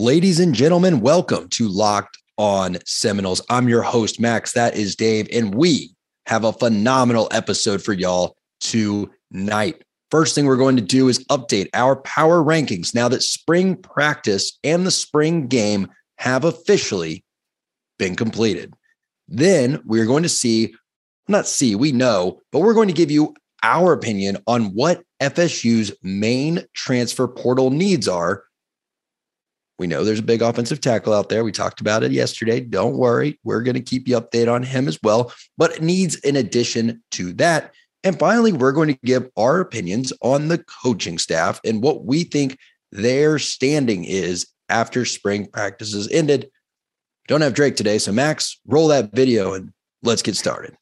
Ladies and gentlemen, welcome to Locked on Seminoles. I'm your host, Max. That is Dave, and we have a phenomenal episode for y'all tonight. First thing we're going to do is update our power rankings now that spring practice and the spring game have officially been completed. Then we're going to see, not see, we know, but we're going to give you our opinion on what FSU's main transfer portal needs are we know there's a big offensive tackle out there. We talked about it yesterday. Don't worry. We're going to keep you updated on him as well. But it needs in addition to that. And finally, we're going to give our opinions on the coaching staff and what we think their standing is after spring practices ended. Don't have Drake today. So, Max, roll that video and let's get started.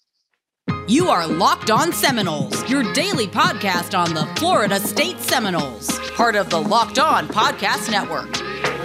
You are Locked On Seminoles, your daily podcast on the Florida State Seminoles, part of the Locked On Podcast Network.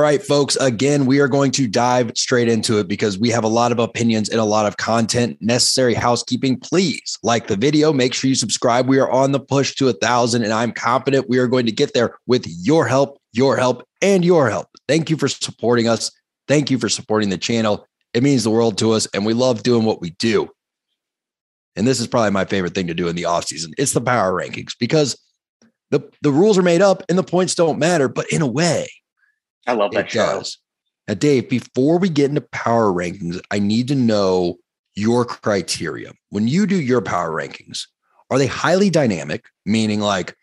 All right, folks. Again, we are going to dive straight into it because we have a lot of opinions and a lot of content. Necessary housekeeping. Please like the video. Make sure you subscribe. We are on the push to a thousand, and I'm confident we are going to get there with your help, your help, and your help. Thank you for supporting us. Thank you for supporting the channel. It means the world to us, and we love doing what we do. And this is probably my favorite thing to do in the offseason. It's the power rankings because the, the rules are made up and the points don't matter, but in a way, I love that it show. does. Now, Dave, before we get into power rankings, I need to know your criteria. When you do your power rankings, are they highly dynamic, meaning like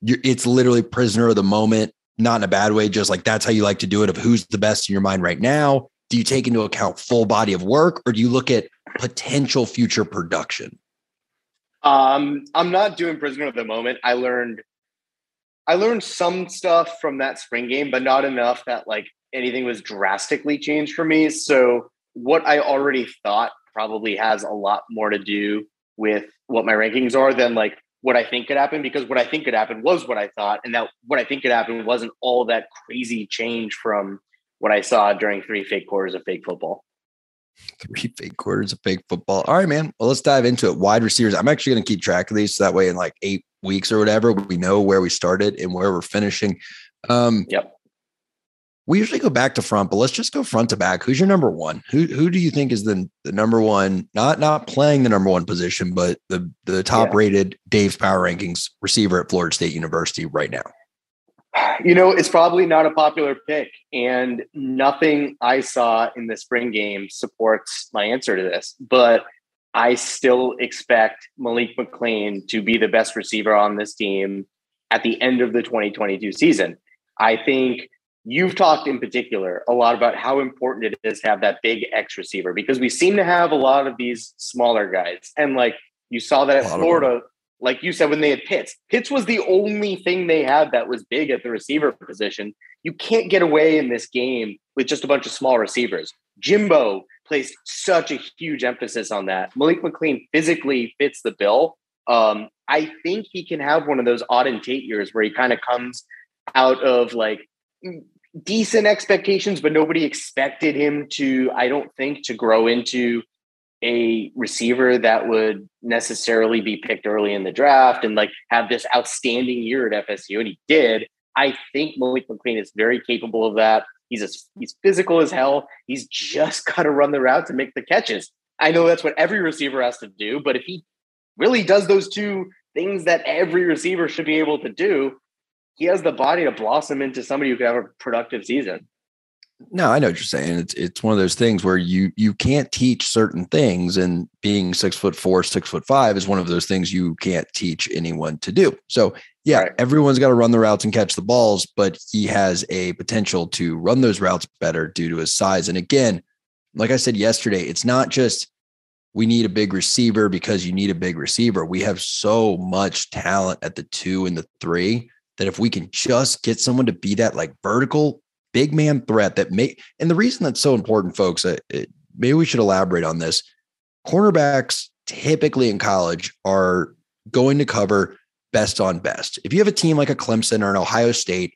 you're, it's literally prisoner of the moment, not in a bad way, just like that's how you like to do it of who's the best in your mind right now? Do you take into account full body of work or do you look at potential future production? Um, I'm not doing prisoner of the moment. I learned I learned some stuff from that spring game, but not enough that like anything was drastically changed for me. So what I already thought probably has a lot more to do with what my rankings are than like what I think could happen because what I think could happen was what I thought, and that what I think could happen wasn't all that crazy change from what I saw during three fake quarters of fake football. Three fake quarters of fake football. All right, man. Well, let's dive into it. Wide receivers. I'm actually going to keep track of these so that way in like eight weeks or whatever, we know where we started and where we're finishing. Um, yep. We usually go back to front, but let's just go front to back. Who's your number one? Who who do you think is the the number one? Not not playing the number one position, but the the top yeah. rated Dave's Power Rankings receiver at Florida State University right now. You know, it's probably not a popular pick, and nothing I saw in the spring game supports my answer to this. But I still expect Malik McClain to be the best receiver on this team at the end of the 2022 season. I think you've talked in particular a lot about how important it is to have that big X receiver because we seem to have a lot of these smaller guys. And like you saw that at Florida, like you said, when they had Pitts, Pitts was the only thing they had that was big at the receiver position. You can't get away in this game with just a bunch of small receivers. Jimbo placed such a huge emphasis on that. Malik McClain physically fits the bill. Um, I think he can have one of those Auden Tate years where he kind of comes out of like decent expectations, but nobody expected him to, I don't think, to grow into a receiver that would necessarily be picked early in the draft and like have this outstanding year at FSU. And he did. I think Malik McClain is very capable of that. He's as, he's physical as hell. He's just got to run the route to make the catches. I know that's what every receiver has to do, but if he really does those two things that every receiver should be able to do, he has the body to blossom into somebody who could have a productive season. No, I know what you're saying. It's it's one of those things where you you can't teach certain things, and being six foot four, six foot five is one of those things you can't teach anyone to do. So yeah, right. everyone's got to run the routes and catch the balls, but he has a potential to run those routes better due to his size. And again, like I said yesterday, it's not just we need a big receiver because you need a big receiver. We have so much talent at the two and the three that if we can just get someone to be that like vertical big man threat that may, and the reason that's so important, folks, uh, it, maybe we should elaborate on this. Cornerbacks typically in college are going to cover best on best. If you have a team like a Clemson or an Ohio State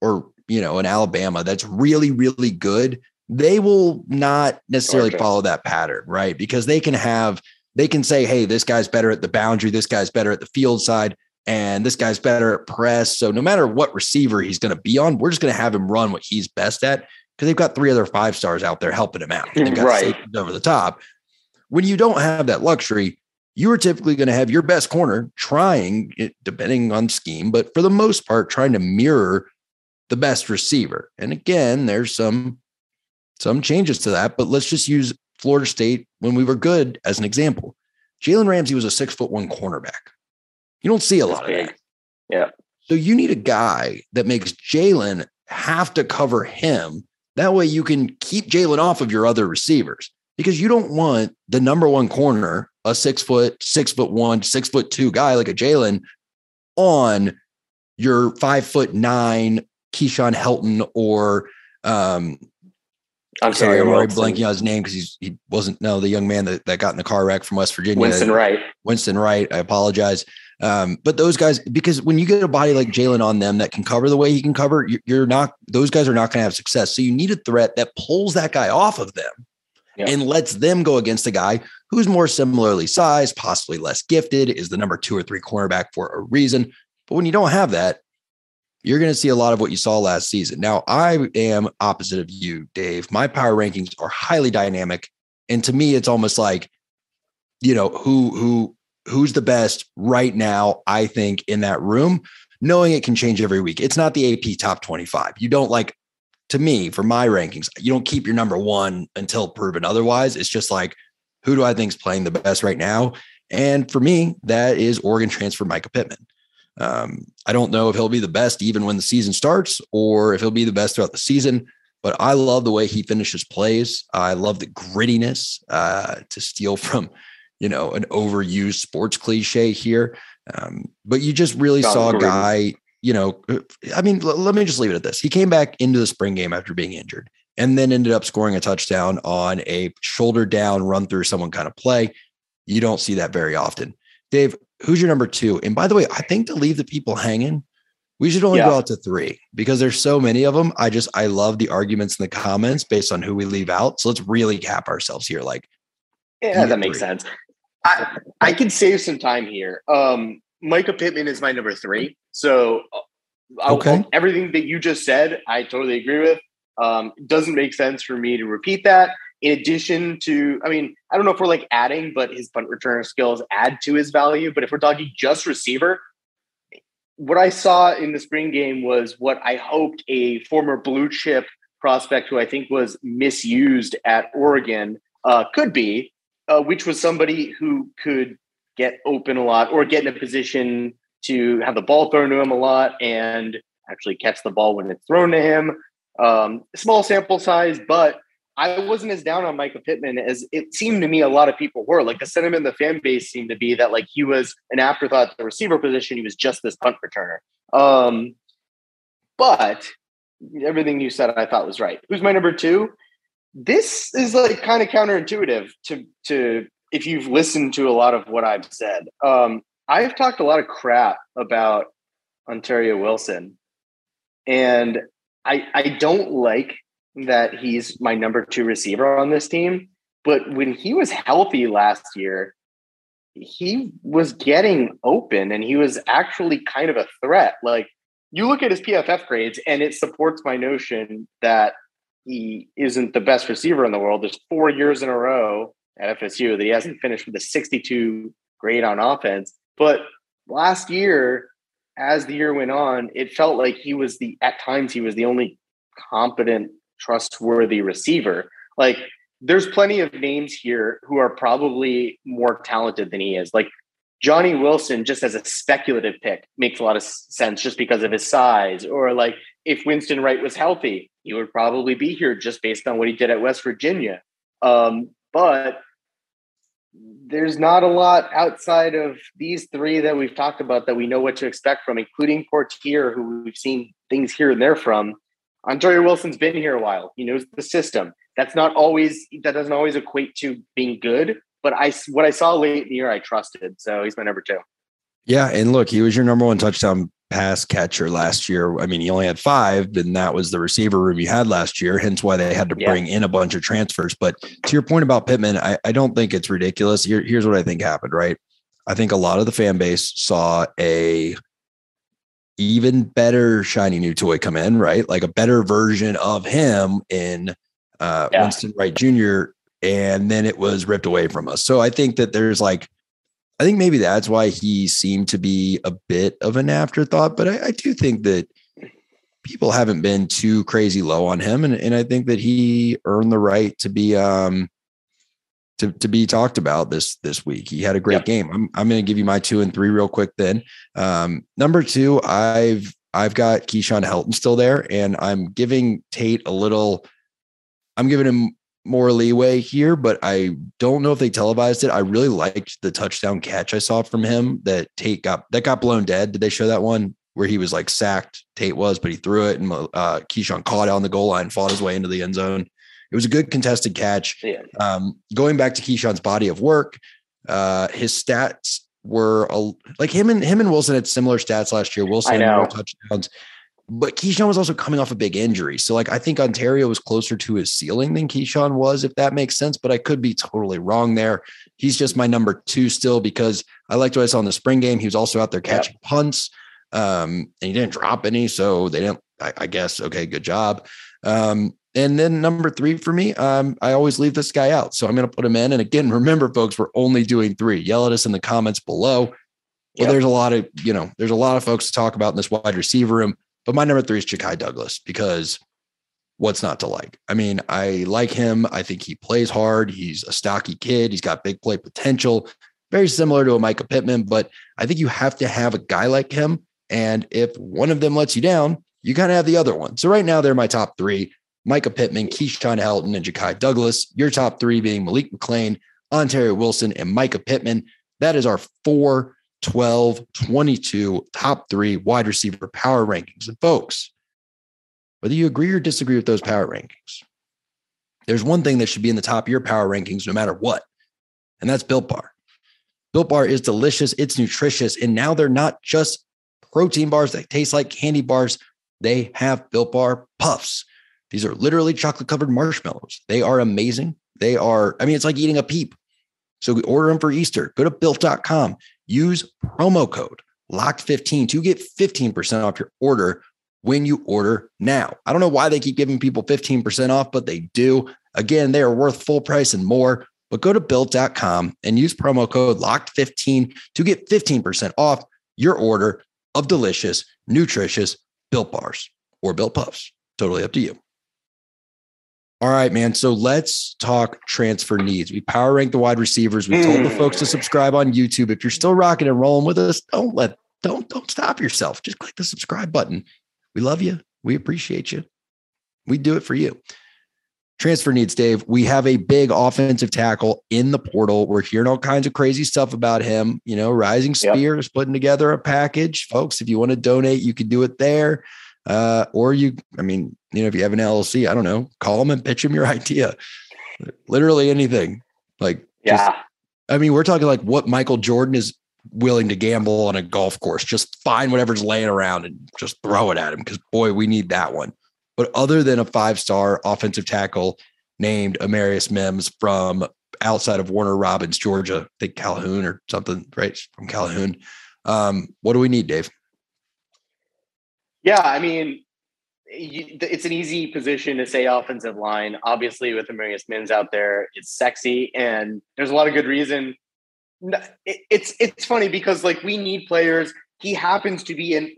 or, you know, an Alabama that's really, really good, they will not necessarily Georgia. follow that pattern, right? Because they can have, they can say, hey, this guy's better at the boundary, this guy's better at the field side, and this guy's better at press. So no matter what receiver he's going to be on, we're just going to have him run what he's best at because they've got three other five stars out there helping him out. They've got right. over the top. When you don't have that luxury, you are typically going to have your best corner trying, depending on scheme, but for the most part, trying to mirror the best receiver. And again, there's some some changes to that, but let's just use Florida State when we were good as an example. Jalen Ramsey was a six foot one cornerback. You don't see a lot of that. Yeah. So you need a guy that makes Jalen have to cover him. That way you can keep Jalen off of your other receivers because you don't want the number one corner, a six foot, six foot one, six foot two guy like a Jalen on your five foot nine Keyshawn Helton or um, I'm sorry, I'm already blanking on his name because he's he wasn't no the young man that, that got in the car wreck from West Virginia. Winston Wright. Winston Wright. I apologize. Um, but those guys, because when you get a body like Jalen on them that can cover the way he can cover, you're not; those guys are not going to have success. So you need a threat that pulls that guy off of them yeah. and lets them go against a guy who's more similarly sized, possibly less gifted, is the number two or three cornerback for a reason. But when you don't have that, you're going to see a lot of what you saw last season. Now, I am opposite of you, Dave. My power rankings are highly dynamic, and to me, it's almost like, you know, who who who's the best right now. I think in that room, knowing it can change every week. It's not the AP top 25. You don't like, to me, for my rankings, you don't keep your number one until proven otherwise. It's just like, who do I think is playing the best right now? And for me, that is Oregon transfer Mycah Pittman. Um, I don't know if he'll be the best even when the season starts or if he'll be the best throughout the season, but I love the way he finishes plays. I love the grittiness uh, to steal from, you know, an overused sports cliche here. Um, but you just really saw a guy, you know, I mean, l- let me just leave it at this. He came back into the spring game after being injured and then ended up scoring a touchdown on a shoulder down run through someone kind of play. You don't see that very often. Dave, who's your number two? And by the way, I think to leave the people hanging, we should only yeah. go out to three because there's so many of them. I just I love the arguments in the comments based on who we leave out. So let's really cap ourselves here. Like, yeah, that makes sense. I I can save some time here. Um, Mycah Pittman is my number three. So uh, okay, I'll, everything that you just said, I totally agree with. Um, doesn't make sense for me to repeat that in addition to, I mean, I don't know if we're like adding, but his punt returner skills add to his value. But if we're talking just receiver, what I saw in the spring game was what I hoped a former blue chip prospect who I think was misused at Oregon uh, could be, uh, which was somebody who could get open a lot or get in a position to have the ball thrown to him a lot and actually catch the ball when it's thrown to him. Um, small sample size, but I wasn't as down on Mycah Pittman as it seemed to me a lot of people were. Like the sentiment in the fan base seemed to be that like he was an afterthought at the receiver position. He was just this punt returner. Um, but everything you said I thought was right. Who's my number two? This is like kind of counterintuitive to to if you've listened to a lot of what I've said. Um, I've talked a lot of crap about Ontario Wilson. And I I don't like that he's my number two receiver on this team. But when he was healthy last year, he was getting open and he was actually kind of a threat. Like you look at his PFF grades and it supports my notion that he isn't the best receiver in the world. There's four years in a row at FSU that he hasn't finished with a 62 grade on offense. But last year, as the year went on, it felt like he was the, at times, he was the only competent trustworthy receiver. Like there's plenty of names here who are probably more talented than he is. Like Johnny Wilson, just as a speculative pick, makes a lot of sense just because of his size. Or like if Winston Wright was healthy, he would probably be here just based on what he did at West Virginia. Um, but there's not a lot outside of these three that we've talked about that we know what to expect from, including Poitier, who we've seen things here and there from. Ontario Wilson's been here a while. He knows the system. That's not always that doesn't always equate to being good, but I what I saw late in the year I trusted. So he's my number two. Yeah, and look, he was your number one touchdown pass catcher last year. I mean, he only had five, and that was the receiver room you had last year, hence why they had to yeah. bring in a bunch of transfers. But to your point about Pittman, I, I don't think it's ridiculous. Here, here's what I think happened, right? I think a lot of the fan base saw a even better shiny new toy come in, right? Like a better version of him in uh, yeah. Winston Wright Jr. And then it was ripped away from us. So I think that there's like I think maybe that's why he seemed to be a bit of an afterthought. But I, I do think that people haven't been too crazy low on him, and and I think that he earned the right to be um to to be talked about this this week. He had a great game. I'm I'm going to give you my two and three real quick. Then um, number two, I've I've got Keyshawn Helton still there, and I'm giving Tate a little. I'm giving him more leeway here, but I don't know if they televised it. I really liked the touchdown catch I saw from him that Tate got that got blown dead. Did they show that one where he was like sacked? Tate was, but he threw it and uh, Keyshawn caught it on the goal line, fought his way into the end zone. It was a good contested catch. Yeah. Um, going back to Keyshawn's body of work, uh, his stats were a, like him and him and Wilson had similar stats last year. Wilson had more touchdowns but Keyshawn was also coming off a big injury. So, like, I think Ontario was closer to his ceiling than Keyshawn was, if that makes sense. But I could be totally wrong there. He's just my number two still because I liked what I saw in the spring game. He was also out there catching punts, um, and he didn't drop any. So they didn't, I, I guess, okay, good job. Um, and then number three for me, um, I always leave this guy out. So I'm going to put him in. And again, remember, folks, we're only doing three. Yell at us in the comments below. Well, yep. there's a lot of, you know, there's a lot of folks to talk about in this wide receiver room. But my number three is Ja'Khi Douglas because what's not to like? I mean, I like him. I think he plays hard. He's a stocky kid. He's got big play potential, very similar to a Mycah Pittman. But I think you have to have a guy like him. And if one of them lets you down, you got to have the other one. So right now, they're my top three Mycah Pittman, Keyshawn Helton, and Ja'Khi Douglas. Your top three being Malik McClain, Ontario Wilson, and Mycah Pittman. That is our four 12, 22, top three wide receiver power rankings. And folks, whether you agree or disagree with those power rankings, there's one thing that should be in the top of your power rankings no matter what, and that's Built Bar. Built Bar is delicious, it's nutritious, and now they're not just protein bars that taste like candy bars. They have Built Bar puffs. These are literally chocolate covered marshmallows. They are amazing. They are, I mean, it's like eating a peep. So we order them for Easter. Go to built.com. Use promo code locked15 to get 15% off your order when you order now. I don't know why they keep giving people 15% off, but they do. Again, they are worth full price and more. But go to built.com and use promo code locked15 to get 15% off your order of delicious, nutritious built bars or built puffs. Totally up to you. All right, man. So let's talk transfer needs. We power rank the wide receivers. We told the folks to hmm. subscribe on YouTube. If you're still rocking and rolling with us, don't let don't don't stop yourself. Just click the subscribe button. We love you. We appreciate you. We do it for you. Transfer needs, Dave. We have a big offensive tackle in the portal. We're hearing all kinds of crazy stuff about him. You know, Rising Spear is putting together a package. Folks, if you want to donate, you can do it there. Uh, or you, I mean, you know, if you have an LLC, I don't know, call them and pitch them your idea. Literally anything. Like, yeah. Just, I mean, we're talking like what Michael Jordan is willing to gamble on a golf course. Just find whatever's laying around and just throw it at him because boy, we need that one. But other than a five star offensive tackle named Amarius Mims from outside of Warner Robins, Georgia, I think Calhoun or something, right? From Calhoun. Um, what do we need, Dave? Yeah, I mean, it's an easy position to say offensive line. Obviously, with Amarius Mims out there, it's sexy, and there's a lot of good reason. It's it's funny because like we need players. He happens to be in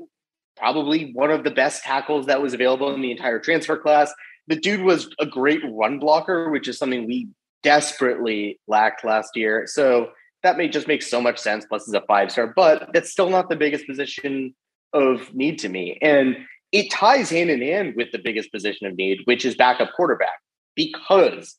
probably one of the best tackles that was available in the entire transfer class. The dude was a great run blocker, which is something we desperately lacked last year. So that may just make so much sense. Plus, is a five star, but that's still not the biggest position of need to me. And it ties hand in hand with the biggest position of need, which is backup quarterback, because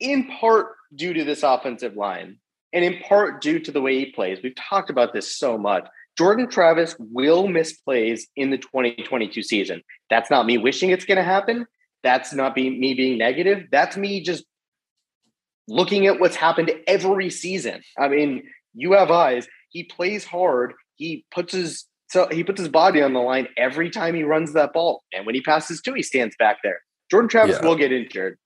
in part due to this offensive line and in part due to the way he plays, we've talked about this so much. Jordan Travis will miss plays in the 2022 season. That's not me wishing it's going to happen. That's not be, me being negative. That's me just looking at what's happened every season. I mean, you have eyes He plays hard. He puts his so he puts his body on the line every time he runs that ball. And when he passes two, he stands back there. Jordan Travis Yeah. will get injured.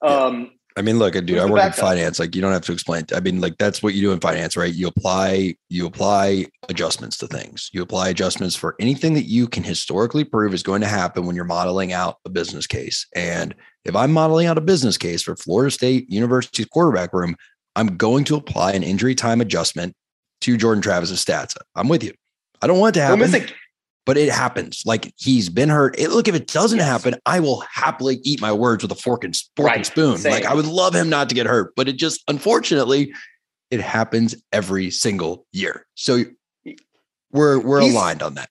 Um, I mean, look, dude, I work in finance. Like, you don't have to explain. I mean, like, that's what you do in finance, right? You apply, you apply adjustments to things. You apply adjustments for anything that you can historically prove is going to happen when you're modeling out a business case. And if I'm modeling out a business case for Florida State University's quarterback room, I'm going to apply an injury time adjustment to Jordan Travis's stats. I'm with you. I don't want it to happen miss but it happens. Like he's been hurt. It, look, if it doesn't Yes. happen, I will happily eat my words with a fork and fork and spoon. Same. Like I would love him not to get hurt, but it just unfortunately it happens every single year. So we're we're He's- aligned on that.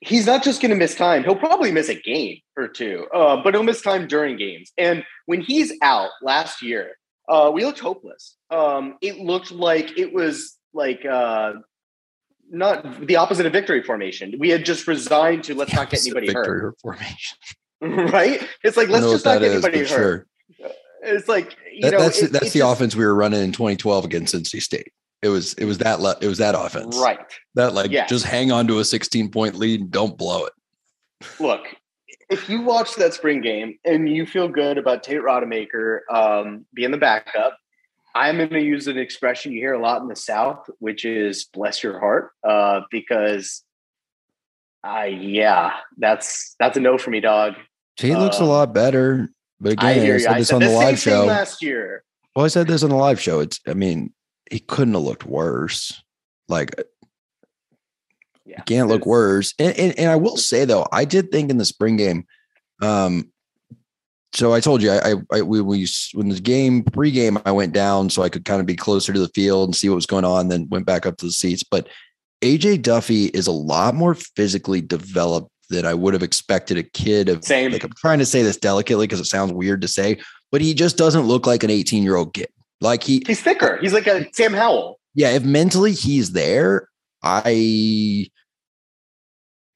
he's not just going to miss time. He'll probably miss a game or two, uh, but he'll miss time during games. And when he's out last year, uh, we looked hopeless. Um, it looked like it was like uh, not the opposite of victory formation. We had just resigned to let's not get anybody Victory hurt, formation. right? It's like let's just not get is, anybody hurt. sure. It's like you That- know that's it- that's the just- offense we were running in 2012 against NC State. It was it was that le- it was that offense. right? That like Yes. just hang on to a 16 point lead don't blow it. look, if you watch that spring game and you feel good about Tate Rodemaker um, being the backup, I'm going to use an expression you hear a lot in the South, which is "bless your heart," uh, because, I yeah, that's that's a no for me, dog. Tate looks a Um, lot better. But again, I I, hear you. said I this said on the the live show. last year. Well, I said this on the live show. It's, I mean, he couldn't have looked worse. Like, Yeah, he can't look worse. And, and and I will say though, I did think in the spring game, um, so I told you, I, I, I we, we when the game pregame, I went down so I could kind of be closer to the field and see what was going on. Then went back up to the seats. But AJ Duffy is a lot more physically developed than I would have expected a kid of Same. like I'm trying to say this delicately because it sounds weird to say, but he just doesn't look like an 18 year old kid. Like he, He's thicker. He's like a Sam Howell. yeah, if mentally he's there, I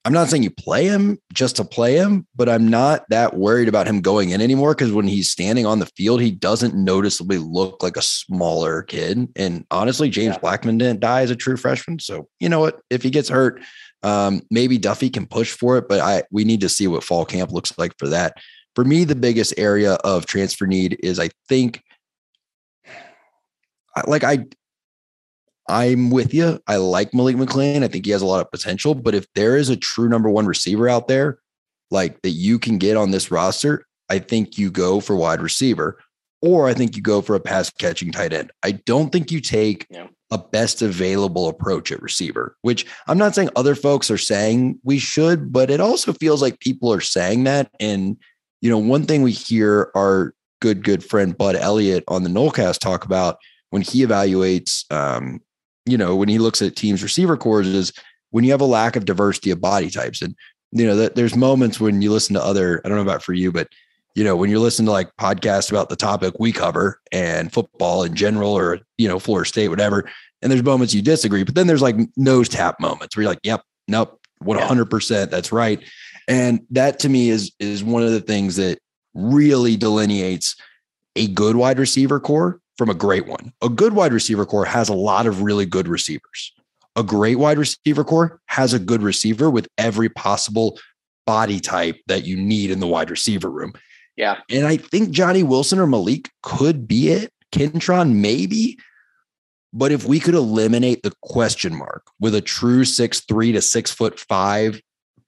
I'm not saying you play him just to play him, but I'm not that worried about him going in anymore because when he's standing on the field, he doesn't noticeably look like a smaller kid. And honestly, James Yeah. Blackman didn't die as a true freshman. So you know what? If he gets hurt, um, maybe Duffy can push for it, but I we need to see what fall camp looks like for that. For me, the biggest area of transfer need is I think like I I'm with you. I like Malik McClain. I think he has a lot of potential. But if there is a true number one receiver out there, like that you can get on this roster, I think you go for wide receiver, or I think you go for a pass catching tight end. I don't think you take a best available approach at receiver, which I'm not saying other folks are saying we should, but it also feels like people are saying that. And, you know, one thing we hear our good, good friend Bud Elliott on the Nolecast talk about when he evaluates, um, you know, when he looks at teams' receiver cores is when you have a lack of diversity of body types. And, you know, that there's moments when you listen to other, I don't know about for you, but, you know, when you're listening to like podcasts about the topic we cover and football in general or, you know, Florida State, whatever, and there's moments you disagree, but then there's like nose tap moments where you're like, yep, nope, 100%, that's right. And that to me is is one of the things that really delineates a good wide receiver corps from a great one. A good wide receiver corps has a lot of really good receivers. A great wide receiver corps has a good receiver with every possible body type that you need in the wide receiver room. Yeah. And I think Johnny Wilson or Malik could be it. Kentron, maybe. But if we could eliminate the question mark with a true six three to six foot five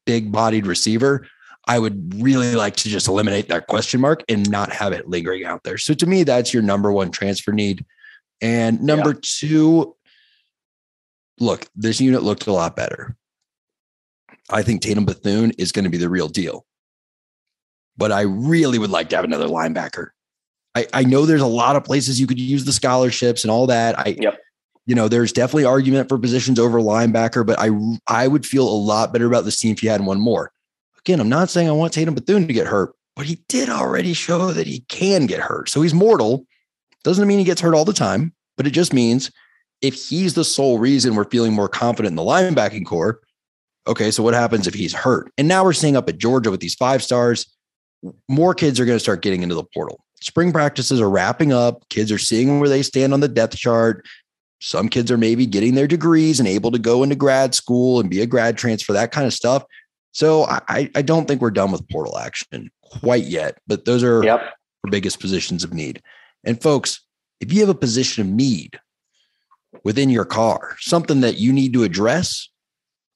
big bodied receiver, I would really like to just eliminate that question mark and not have it lingering out there. So to me, that's your number one transfer need. And number two, look, this unit looked a lot better. I think Tatum Bethune is going to be the real deal. But I really would like to have another linebacker. I, I know there's a lot of places you could use the scholarships and all that. I, Yep. you know, there's definitely argument for positions over linebacker, but I, I would feel a lot better about this team if you had one more. Again, I'm not saying I want Tatum Bethune to get hurt, but he did already show that he can get hurt. So he's mortal. Doesn't mean he gets hurt all the time, but it just means if he's the sole reason we're feeling more confident in the linebacking corps, okay, so what happens if he's hurt? And now we're seeing up at Georgia with these five stars, more kids are going to start getting into the portal. Spring practices are wrapping up. Kids are seeing where they stand on the depth chart. Some kids are maybe getting their degrees and able to go into grad school and be a grad transfer, that kind of stuff. So I, I don't think we're done with portal action quite yet, but those are Yep. our biggest positions of need. And folks, if you have a position of need within your car, something that you need to address,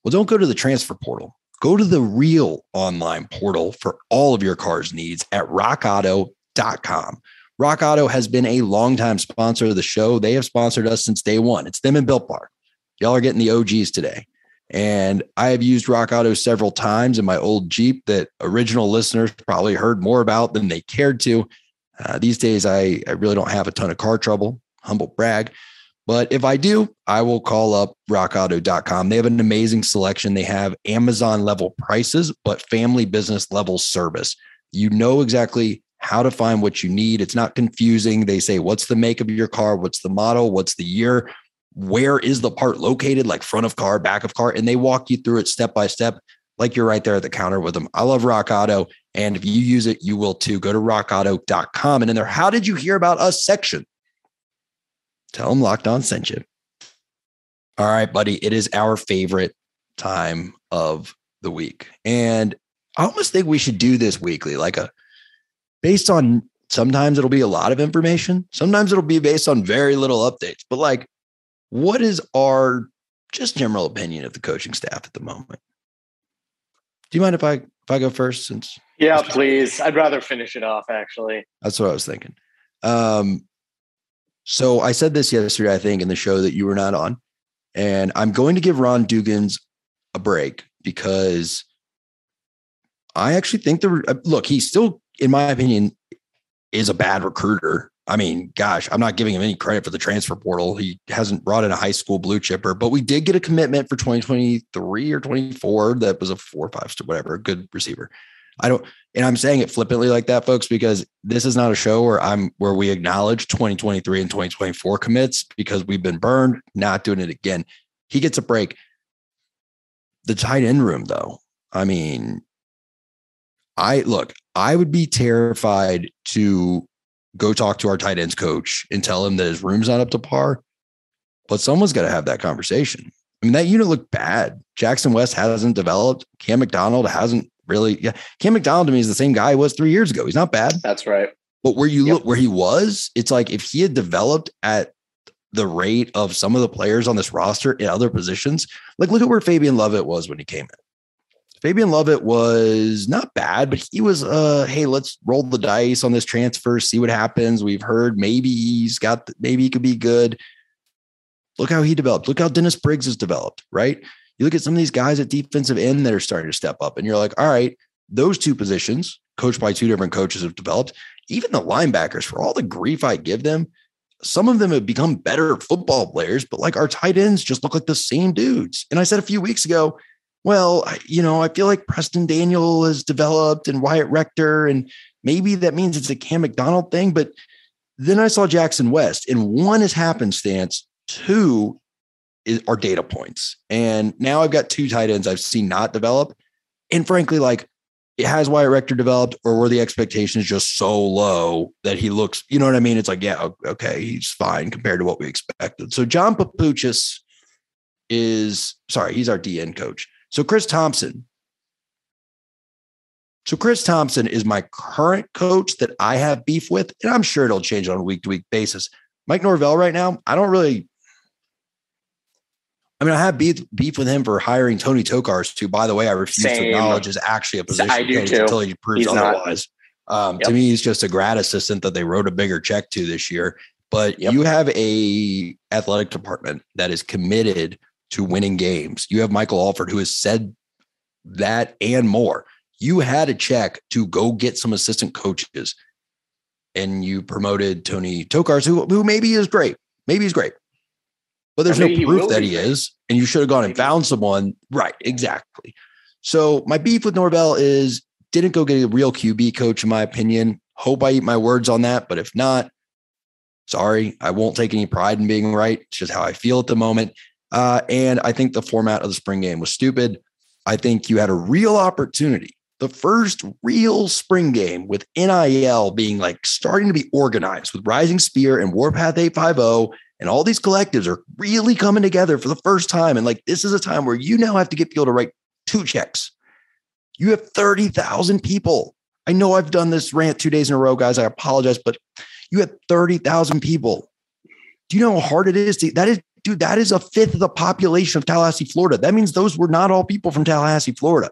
well, don't go to the transfer portal. Go to the real online portal for all of your car's needs at rockauto.com. Rock Auto has been a longtime sponsor of the show. They have sponsored us since day one. It's them and Built Bar. Y'all are getting the OGs today. And I have used Rock Auto several times in my old Jeep that original listeners probably heard more about than they cared to. Uh, these days, I, I really don't have a ton of car trouble, humble brag. But if I do, I will call up rockauto.com. They have an amazing selection. They have Amazon level prices, but family business level service. You know exactly how to find what you need. It's not confusing. They say, what's the make of your car? What's the model? What's the year? Where is the part located? Like front of car, back of car. And they walk you through it step by step, like you're right there at the counter with them. I love Rock Auto. And if you use it, you will too. Go to rockauto.com. And in there, how did you hear about us section? Tell them Locked On sent you. All right, buddy. It is our favorite time of the week. And I almost think we should do this weekly, like a based on sometimes it'll be a lot of information, sometimes it'll be based on very little updates. But like, what is our just general opinion of the coaching staff at the moment? Do you mind if I if I go first since Yeah, please. I'd rather finish it off actually. that's what I was thinking. Um, so I said this yesterday, I think, in the show that you were not on, and I'm going to give Ron Dugans a break because I actually think the look he still, in my opinion, is a bad recruiter. I mean, gosh, I'm not giving him any credit for the transfer portal. He hasn't brought in a high school blue chipper, but we did get a commitment for 2023 or 24 that was a four, or five star, whatever, good receiver. I don't, and I'm saying it flippantly like that, folks, because this is not a show where I'm where we acknowledge 2023 and 2024 commits because we've been burned, not doing it again. He gets a break. The tight end room, though, I mean, I look, I would be terrified to go talk to our tight ends coach and tell him that his room's not up to par. But someone's got to have that conversation. I mean, that unit looked bad. Jackson West hasn't developed. Cam McDonald hasn't really. Yeah, Cam McDonald to me is the same guy he was three years ago. He's not bad. That's right. But where you Yep. look where he was, it's like if he had developed at the rate of some of the players on this roster in other positions, like look at where Fabian Lovett was when he came in. Fabian Lovett was not bad, but he was uh hey, let's roll the dice on this transfer, see what happens. We've heard maybe he's got maybe he could be good. Look how he developed. Look how Dennis Briggs has developed, right? You look at some of these guys at defensive end that are starting to step up, and you're like, all right, those two positions, coached by two different coaches, have developed. Even the linebackers, for all the grief I give them, some of them have become better football players, but like our tight ends just look like the same dudes. And I said a few weeks ago, well, you know, I feel like Preston Daniel has developed and Wyatt Rector, and maybe that means it's a Cam McDonald thing. But then I saw Jackson West, and one is happenstance, two is, are data points. And now I've got two tight ends I've seen not develop. And frankly, like it has Wyatt Rector developed, or were the expectations just so low that he looks, you know what I mean? It's like, yeah, okay, he's fine compared to what we expected. So John Papuchis is sorry, he's our DN coach. So Chris Thompson. So Chris Thompson is my current coach that I have beef with, and I'm sure it'll change on a week to week basis. Mike Norvell right now, I don't really. I mean, I have beef, beef with him for hiring Tony Tokarz, who, by the way, I refuse to acknowledge is actually a position I do too. until he proves He's not. otherwise. Um, To me, he's just a grad assistant that they wrote a bigger check to this year. But Yep. you have a athletic department that is committed to winning games. You have Michael Alford, who has said that and more. You had a check to go get some assistant coaches, and you promoted Tony Tokarz, who who maybe is great, maybe he's great, but there's Or no maybe he proof that he great. is. And you should have gone and found someone, right? Exactly. So my beef with Norvell is didn't go get a real QB coach, in my opinion. Hope I eat my words on that, but if not, sorry, I won't take any pride in being right. It's just how I feel at the moment. Uh, and I think the format of the spring game was stupid. I think you had a real opportunity, the first real spring game with NIL being like starting to be organized with Rising Spear and Warpath 850 And all these collectives are really coming together for the first time. And like, this is a time where you now have to get people to write two checks. You have 30,000 people. I know I've done this rant two days in a row, guys. I apologize, but you had 30,000 people. Do you know how hard it is? To, that is, dude, that is a fifth of the population of Tallahassee, Florida. That means those were not all people from Tallahassee, Florida.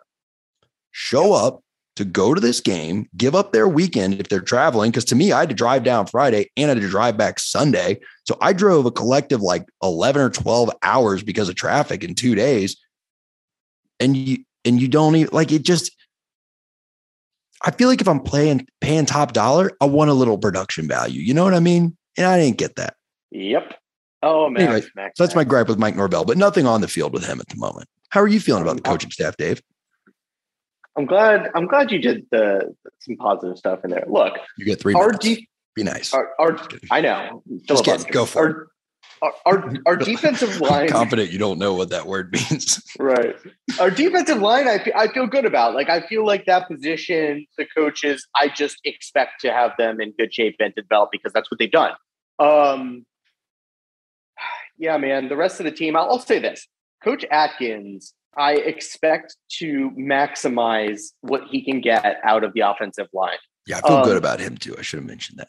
Show up to go to this game, give up their weekend if they're traveling. Because to me, I had to drive down Friday and I had to drive back Sunday. So I drove a collective like 11 or 12 hours because of traffic in two days. And you, and you don't even like it just, I feel like if I'm playing paying top dollar, I want a little production value. You know what I mean? And I didn't get that. Yep. Oh man. Anyway, Max, so that's Max. my gripe with Mike Norvell, but nothing on the field with him at the moment. How are you feeling about the coaching staff, Dave? I'm glad. I'm glad you did the some positive stuff in there. Look, you get three. Our de- Be nice. Our, our I know. Just kidding. Go for our, it. Our, our, our defensive line. I'm confident you don't know what that word means. right. Our defensive line, I feel, I feel good about. Like I feel like that position, the coaches, I just expect to have them in good shape and develop because that's what they've done. Um, yeah, man. The rest of the team, I'll, I'll say this: Coach Atkins I expect to maximize what he can get out of the offensive line. Yeah, I feel um, good about him too. I should have mentioned that.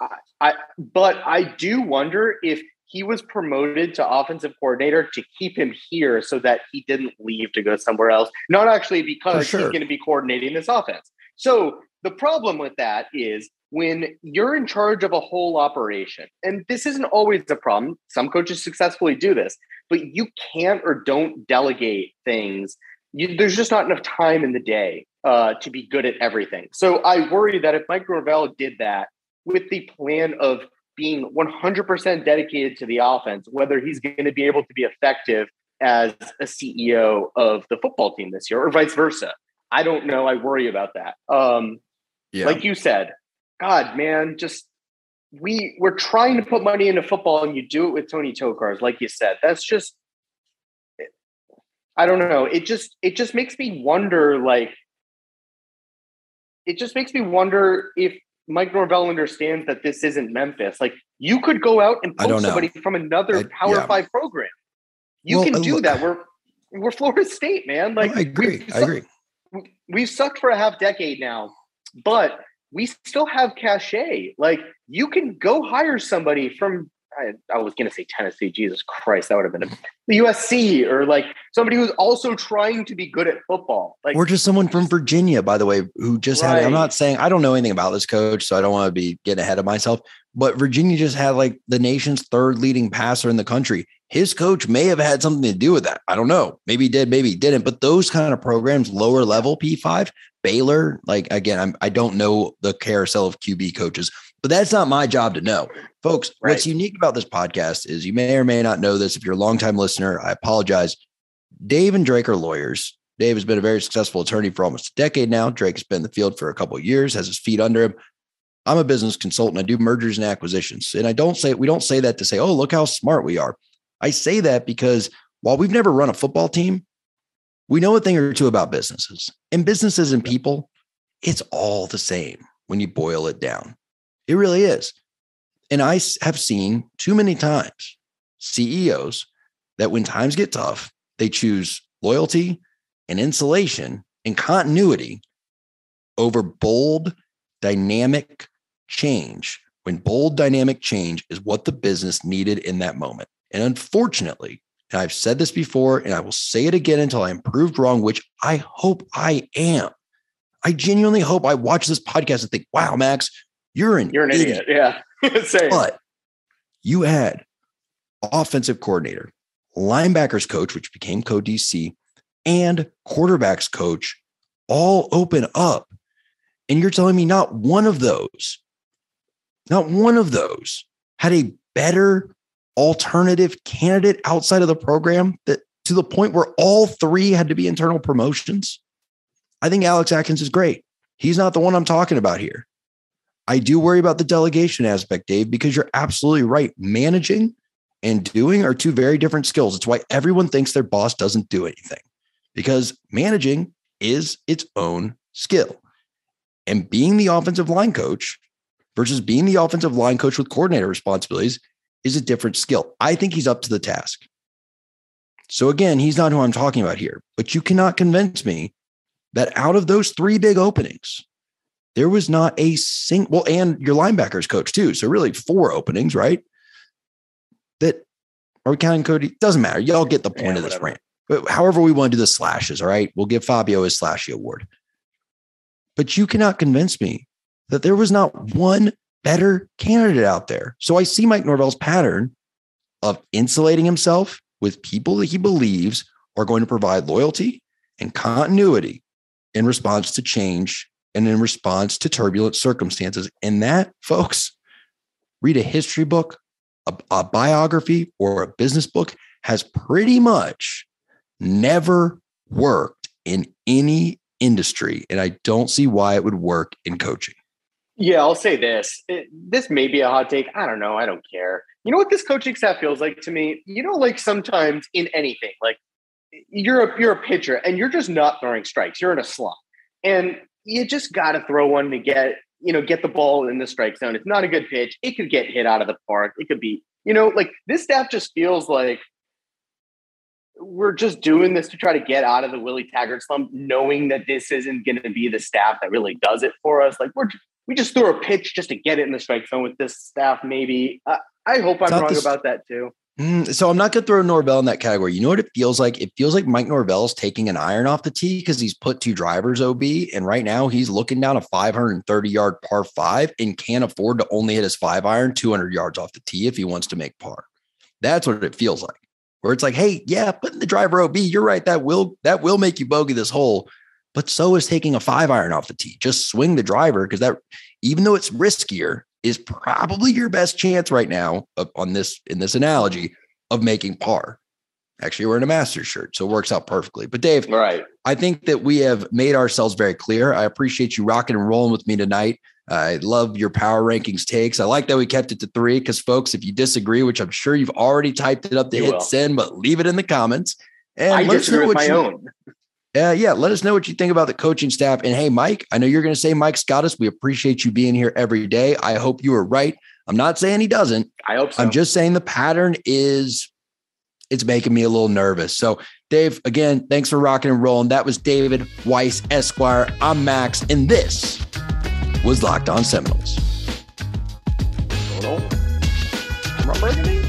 I, I, but I do wonder if he was promoted to offensive coordinator to keep him here so that he didn't leave to go somewhere else. Not actually because sure. he's going to be coordinating this offense. So the problem with that is when you're in charge of a whole operation, and this isn't always a problem, some coaches successfully do this, but you can't or don't delegate things. You, there's just not enough time in the day uh, to be good at everything. So I worry that if Mike Norvell did that with the plan of being 100% dedicated to the offense, whether he's going to be able to be effective as a CEO of the football team this year or vice versa. I don't know. I worry about that. Um, yeah. Like you said, God, man, just we we're trying to put money into football, and you do it with Tony Tokarz, like you said. That's just I don't know. It just it just makes me wonder, like it just makes me wonder if Mike Norvell understands that this isn't Memphis. Like you could go out and poach somebody from another I, Power yeah. Five program. You well, can uh, do look, that. We're we're Florida State, man. Like I agree. I agree. We've sucked for a half decade now, but we still have cachet. Like you can go hire somebody from I, I was going to say Tennessee. Jesus Christ, that would have been a USC or like somebody who's also trying to be good at football. Like or just someone from Virginia, by the way, who just right. had. I'm not saying I don't know anything about this coach, so I don't want to be getting ahead of myself. But Virginia just had like the nation's third leading passer in the country. His coach may have had something to do with that. I don't know. Maybe he did, maybe he didn't. But those kind of programs, lower level P5, Baylor, like again, I'm, I don't know the carousel of QB coaches, but that's not my job to know. Folks, right. what's unique about this podcast is you may or may not know this. If you're a longtime listener, I apologize. Dave and Drake are lawyers. Dave has been a very successful attorney for almost a decade now. Drake has been in the field for a couple of years, has his feet under him. I'm a business consultant. I do mergers and acquisitions. And I don't say, we don't say that to say, oh, look how smart we are. I say that because while we've never run a football team, we know a thing or two about businesses and businesses and people. It's all the same when you boil it down. It really is. And I have seen too many times CEOs that when times get tough, they choose loyalty and insulation and continuity over bold, dynamic change. When bold, dynamic change is what the business needed in that moment. And unfortunately, and I've said this before, and I will say it again until I'm proved wrong, which I hope I am. I genuinely hope I watch this podcast and think, wow, Max, you're an you're an idiot. idiot. Yeah. But you had offensive coordinator, linebackers coach, which became co DC, and quarterbacks coach all open up. And you're telling me not one of those, not one of those had a better alternative candidate outside of the program that to the point where all three had to be internal promotions. I think Alex Atkins is great. He's not the one I'm talking about here. I do worry about the delegation aspect, Dave, because you're absolutely right. Managing and doing are two very different skills. It's why everyone thinks their boss doesn't do anything because managing is its own skill. And being the offensive line coach versus being the offensive line coach with coordinator responsibilities is a different skill. I think he's up to the task. So again, he's not who I'm talking about here, but you cannot convince me that out of those three big openings, there was not a single, well, and your linebackers coach too. So really four openings, right? That are we counting Cody? Doesn't matter. Y'all get the point yeah, of this rant. But however we want to do the slashes, all right? We'll give Fabio his slashy award. But you cannot convince me that there was not one better candidate out there. So I see Mike Norvell's pattern of insulating himself with people that he believes are going to provide loyalty and continuity in response to change and in response to turbulent circumstances. And that, folks, read a history book, a, a biography, or a business book has pretty much never worked in any industry. And I don't see why it would work in coaching. Yeah, I'll say this. It, this may be a hot take. I don't know. I don't care. You know what this coaching staff feels like to me? You know, like sometimes in anything, like you're a you're a pitcher and you're just not throwing strikes. You're in a slump. And you just gotta throw one to get, you know, get the ball in the strike zone. It's not a good pitch. It could get hit out of the park. It could be, you know, like this staff just feels like we're just doing this to try to get out of the Willie Taggart slump, knowing that this isn't going to be the staff that really does it for us. Like we're we just threw a pitch just to get it in the strike zone with this staff. Maybe uh, I hope I'm wrong this, about that too. Mm, so I'm not going to throw Norvell in that category. You know what it feels like? It feels like Mike Norvell's taking an iron off the tee because he's put two drivers OB, and right now he's looking down a 530 yard par five and can't afford to only hit his five iron 200 yards off the tee if he wants to make par. That's what it feels like. Where it's like, hey, yeah, putting the driver OB, you're right. That will that will make you bogey this hole but so is taking a five iron off the tee. Just swing the driver because that, even though it's riskier, is probably your best chance right now on this in this analogy of making par. Actually, we're in a master's shirt, so it works out perfectly. But Dave, right? I think that we have made ourselves very clear. I appreciate you rocking and rolling with me tonight. I love your power rankings takes. I like that we kept it to three because, folks, if you disagree, which I'm sure you've already typed it up to you hit will. send, but leave it in the comments. And I disagree with my you, own uh, yeah, let us know what you think about the coaching staff. And hey, Mike, I know you're going to say Mike Scottus. We appreciate you being here every day. I hope you are right. I'm not saying he doesn't. I hope so. I'm just saying the pattern is it's making me a little nervous. So, Dave, again, thanks for rocking and rolling. That was David Weiss, Esquire. I'm Max, and this was Locked On Seminoles. Burgundy?